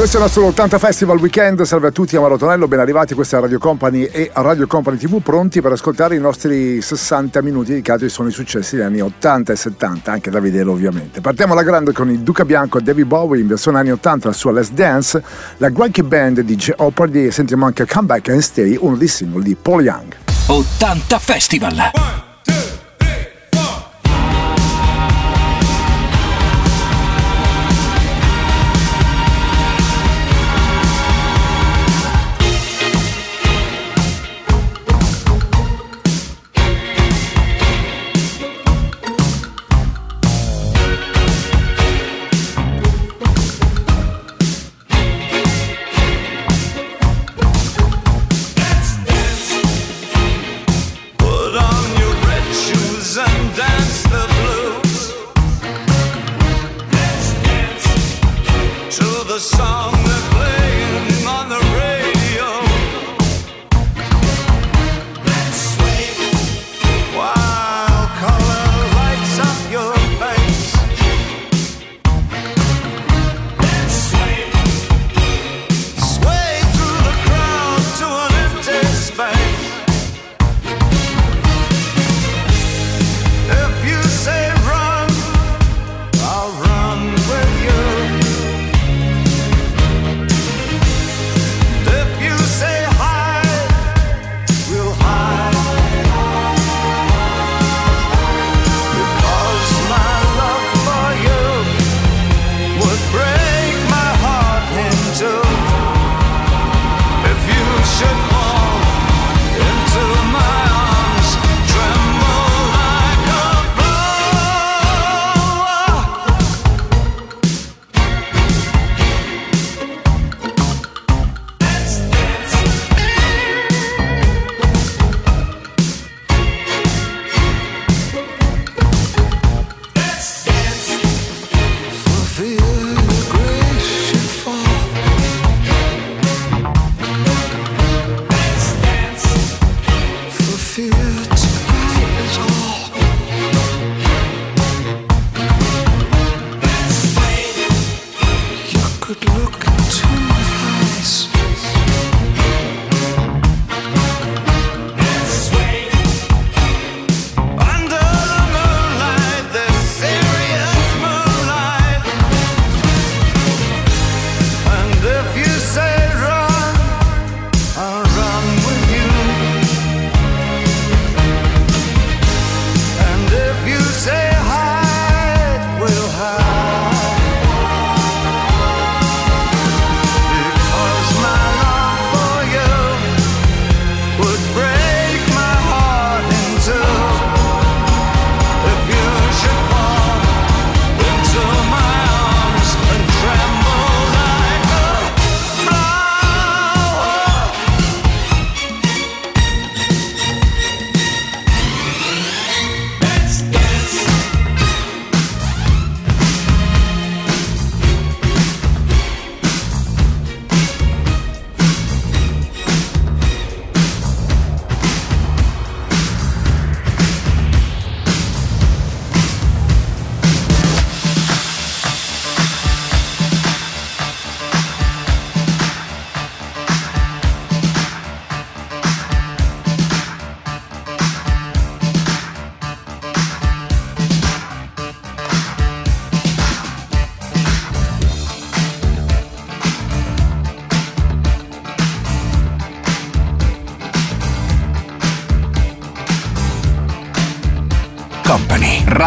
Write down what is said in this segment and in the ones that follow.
Questo è il nostro 80 Festival Weekend, salve a tutti, Amaro Tonello, ben arrivati, questa è Radio Company e Radio Company TV, pronti per ascoltare i nostri 60 minuti dedicati ai suoni successi degli anni 80 e 70, anche da vedere ovviamente. Partiamo alla grande con il Duca Bianco e David Bowie in versione anni 80, la sua Let's Dance, la Gwanky Band di Jeopardy e sentiamo anche Come Back and Stay, uno dei singoli di Paul Young. 80 Festival! Put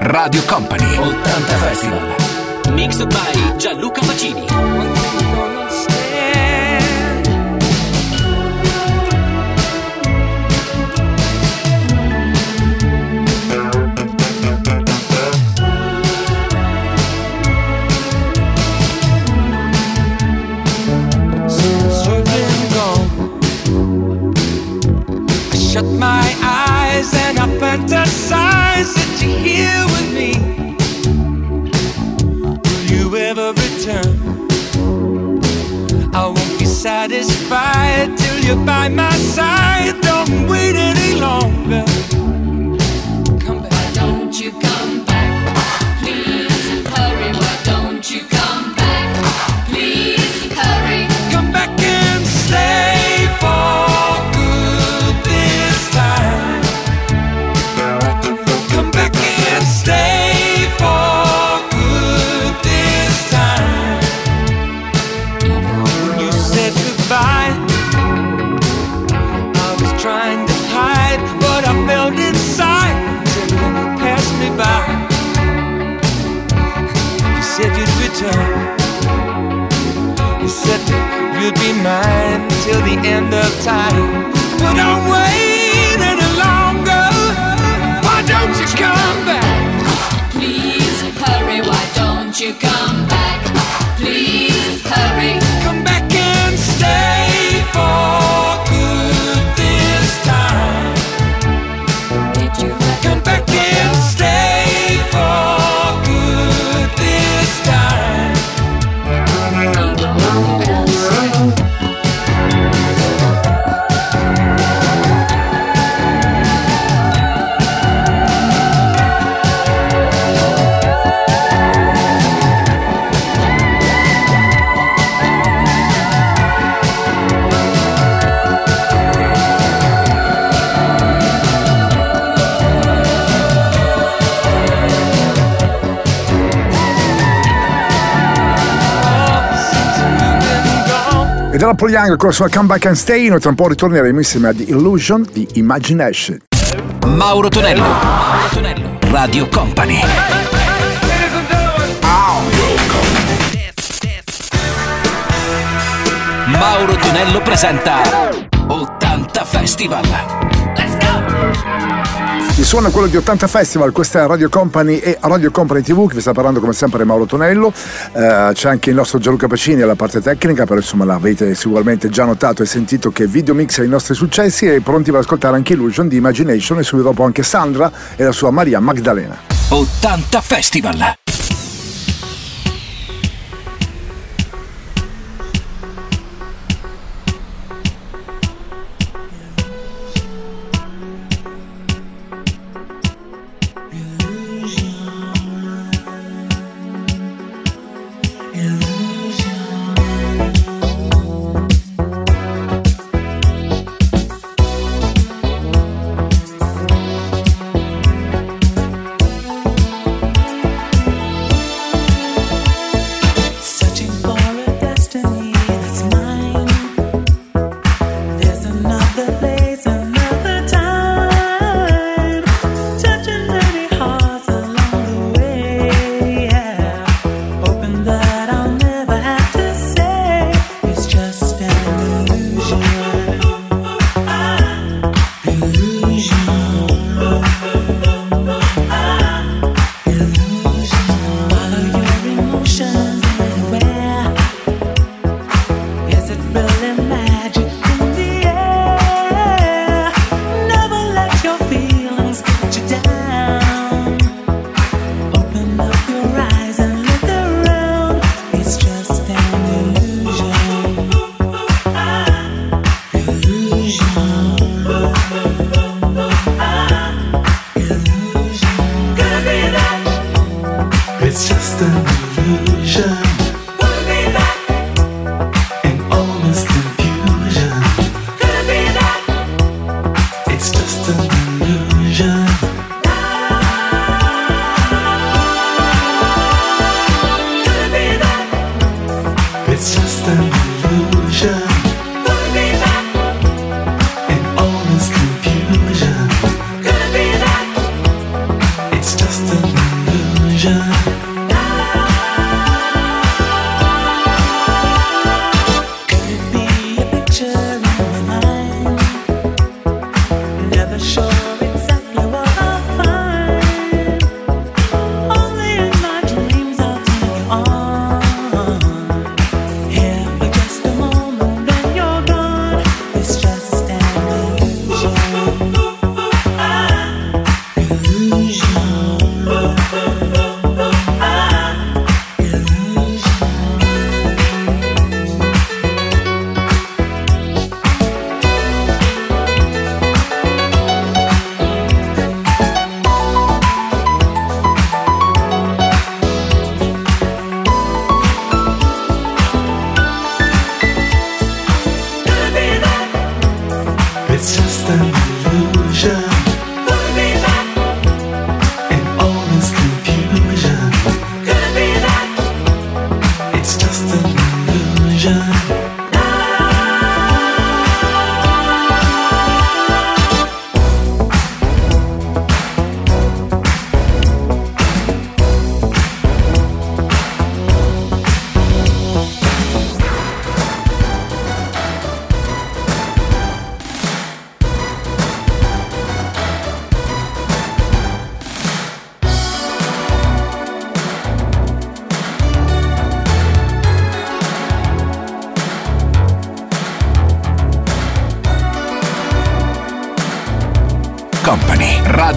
Radio Company 80 Festival. Mixed by Gianluca Pacini. Shut my eyes and I fantasize satisfied till you're by my side. Don't wait any longer. Me by. You said you'd return. You said you'd be mine till the end of time. But I'm waiting longer. Why don't you come back? Please hurry. Why don't you come back? Please hurry. Come back Paul Young con la sua Come Back and Stay, noi tra un po' ritorneremo insieme ad Illusion di Imagination. Mauro Tonello. Mauro Tonello. Radio Company. Mauro Tonello presenta 80 Festival. Il suono è quello di 80 Festival, questa è Radio Company e Radio Company TV che vi sta parlando come sempre Mauro Tonello, Eh, c'è anche il nostro Gianluca Pacini alla parte tecnica, però insomma l'avete sicuramente già notato e sentito che video mix i nostri successi e pronti per ascoltare anche Illusion di Imagination e subito dopo anche Sandra e la sua Maria Magdalena. 80 Festival.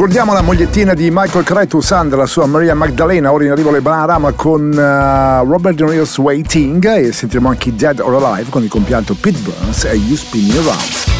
Ricordiamo la mogliettina di Michael Cretu, Sandra, la sua Maria Magdalena, ora in arrivo le Banarama con uh, Robert De Niro's Waiting e sentiremo anche Dead or Alive con il compianto Pete Burns e You Spin Me Around.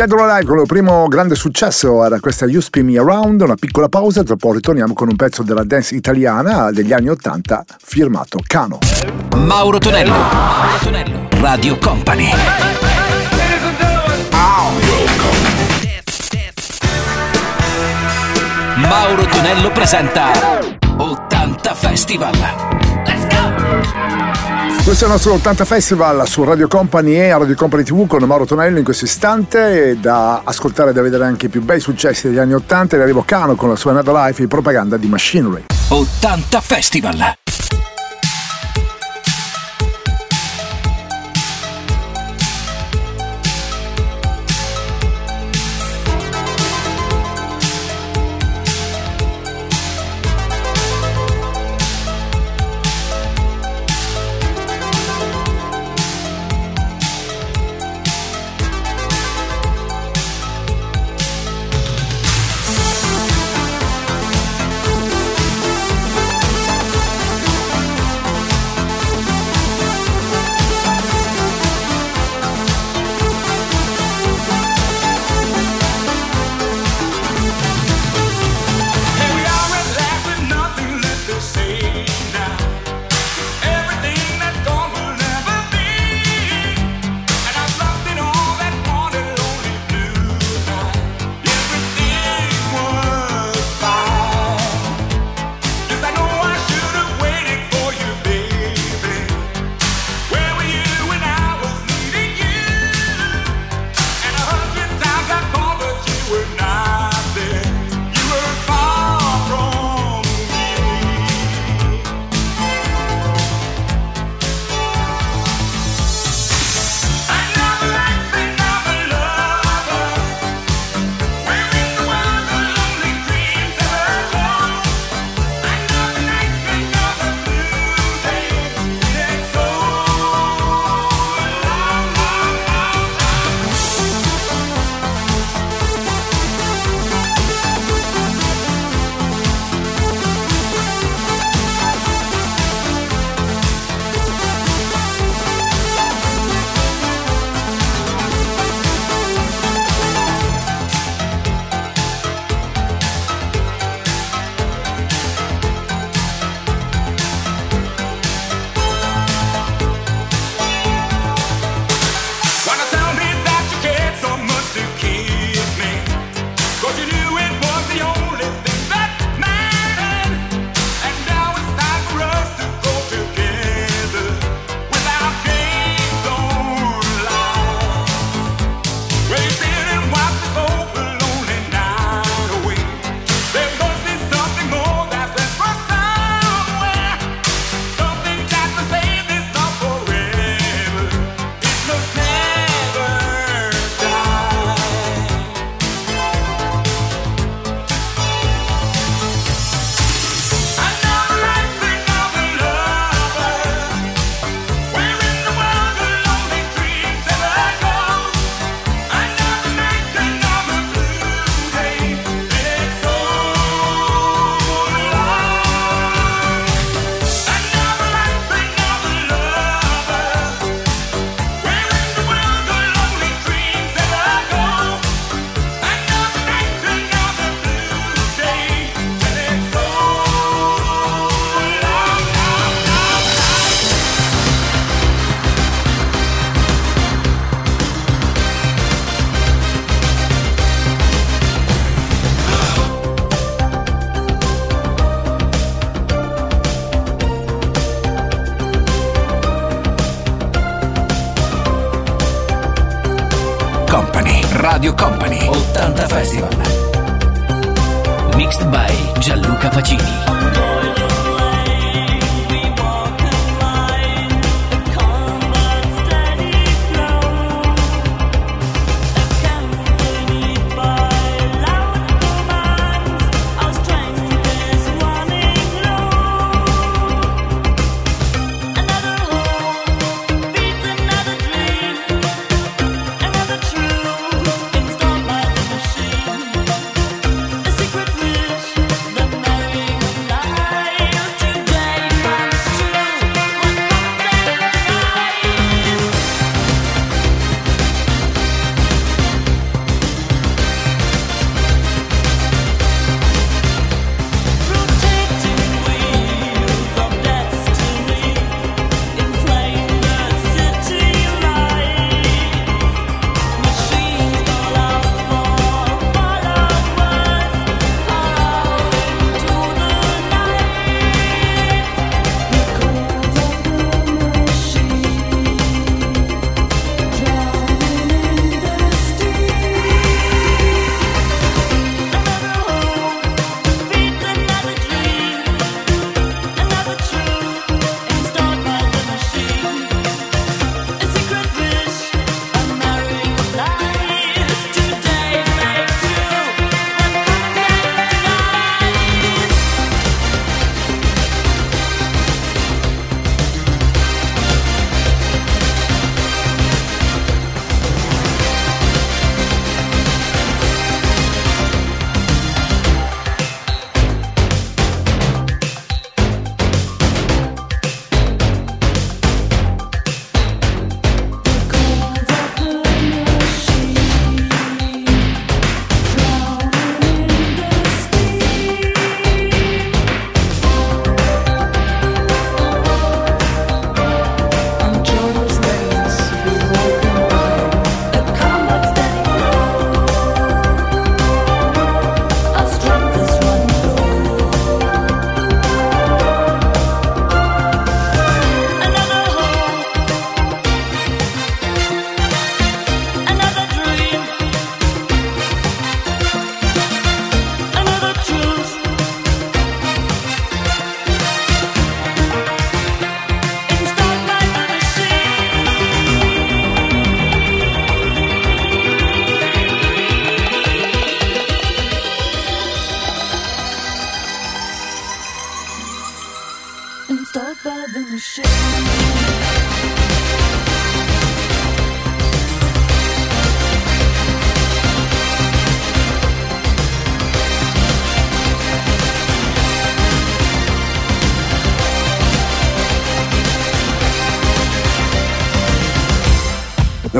Dead or Alive con il primo grande successo era questa You Spin Me Around, una piccola pausa, dopo ritorniamo con un pezzo della dance italiana degli anni 80 firmato Cano. Mauro Tonello, Mauro Tonello. Radio Company. Mauro Tonello presenta 80 Festival. Questo è il nostro 80 Festival su Radio Company e Radio Company TV con Mauro Tonello in questo istante da ascoltare e da vedere anche i più bei successi degli anni 80 e arrivo Cano con la sua Another Life e propaganda di Machinery. 80 Festival!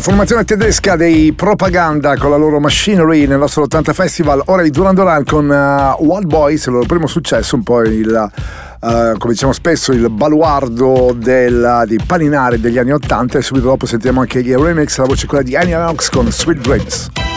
La formazione tedesca dei Propaganda con la loro Machinery nel nostro 80 Festival, ora di Duran Duran con uh, Wild Boys, il loro primo successo, un po' il, uh, come diciamo spesso, il baluardo del, di paninare degli anni 80 e subito dopo sentiamo anche gli remix, la voce quella di Annie Lennox con Sweet Dreams.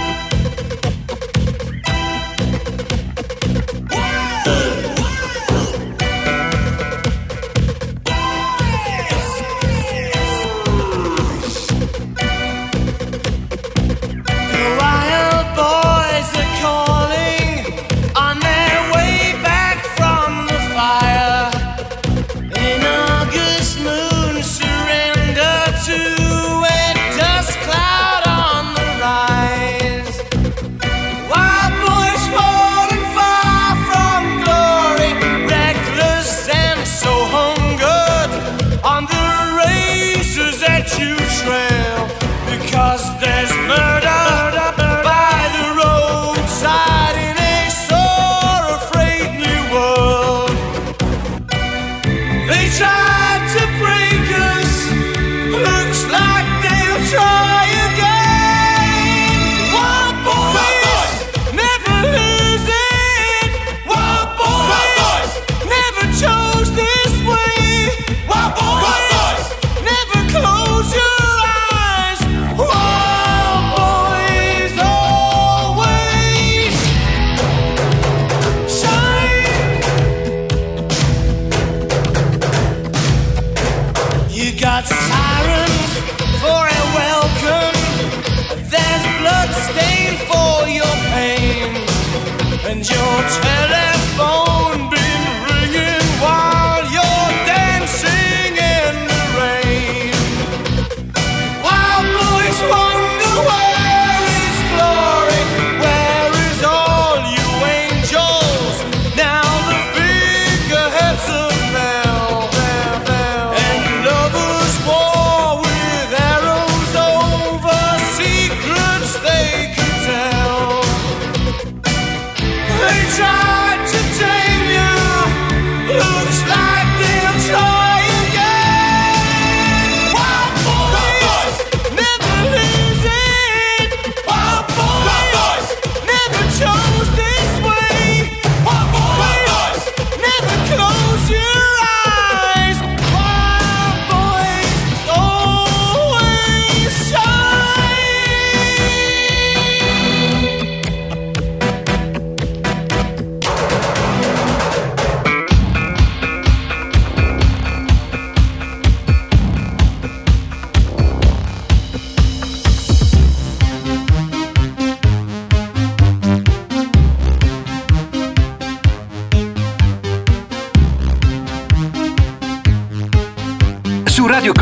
try.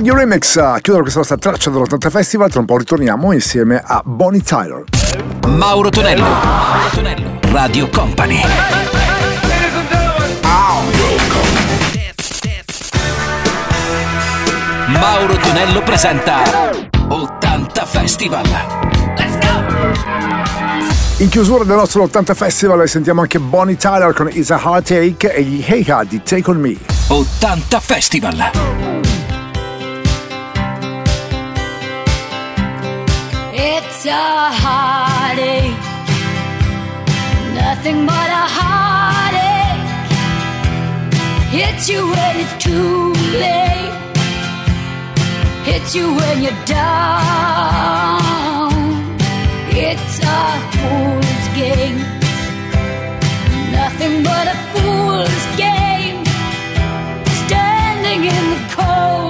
Gandhi Remix eh, a questa nostra traccia dell'80 Festival. Tra un po' ritorniamo insieme a Bonnie Tyler. Mauro Tonello, Mauro Tonello, Radio Company. Mauro Tonello presenta 80 Festival. Let's go! In chiusura del nostro 80 Festival sentiamo anche Bonnie Tyler con It's a Heartache e gli Hey Ha di Take On Me. 80 Festival. a heartache. Nothing but a heartache. Hits you when it's too late. Hits you when you're down. It's a fool's game. Nothing but a fool's game. Standing in the cold.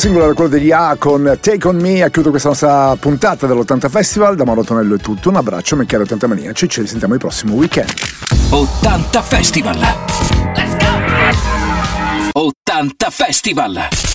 singolo era quello degli A con Take On Me. ha chiuso questa nostra puntata dell'80 Festival. Da Marotonello è tutto. Un abbraccio, Michele 80 mania, Ci risentiamo il prossimo weekend. 80 Festival. Let's go! 80 Festival.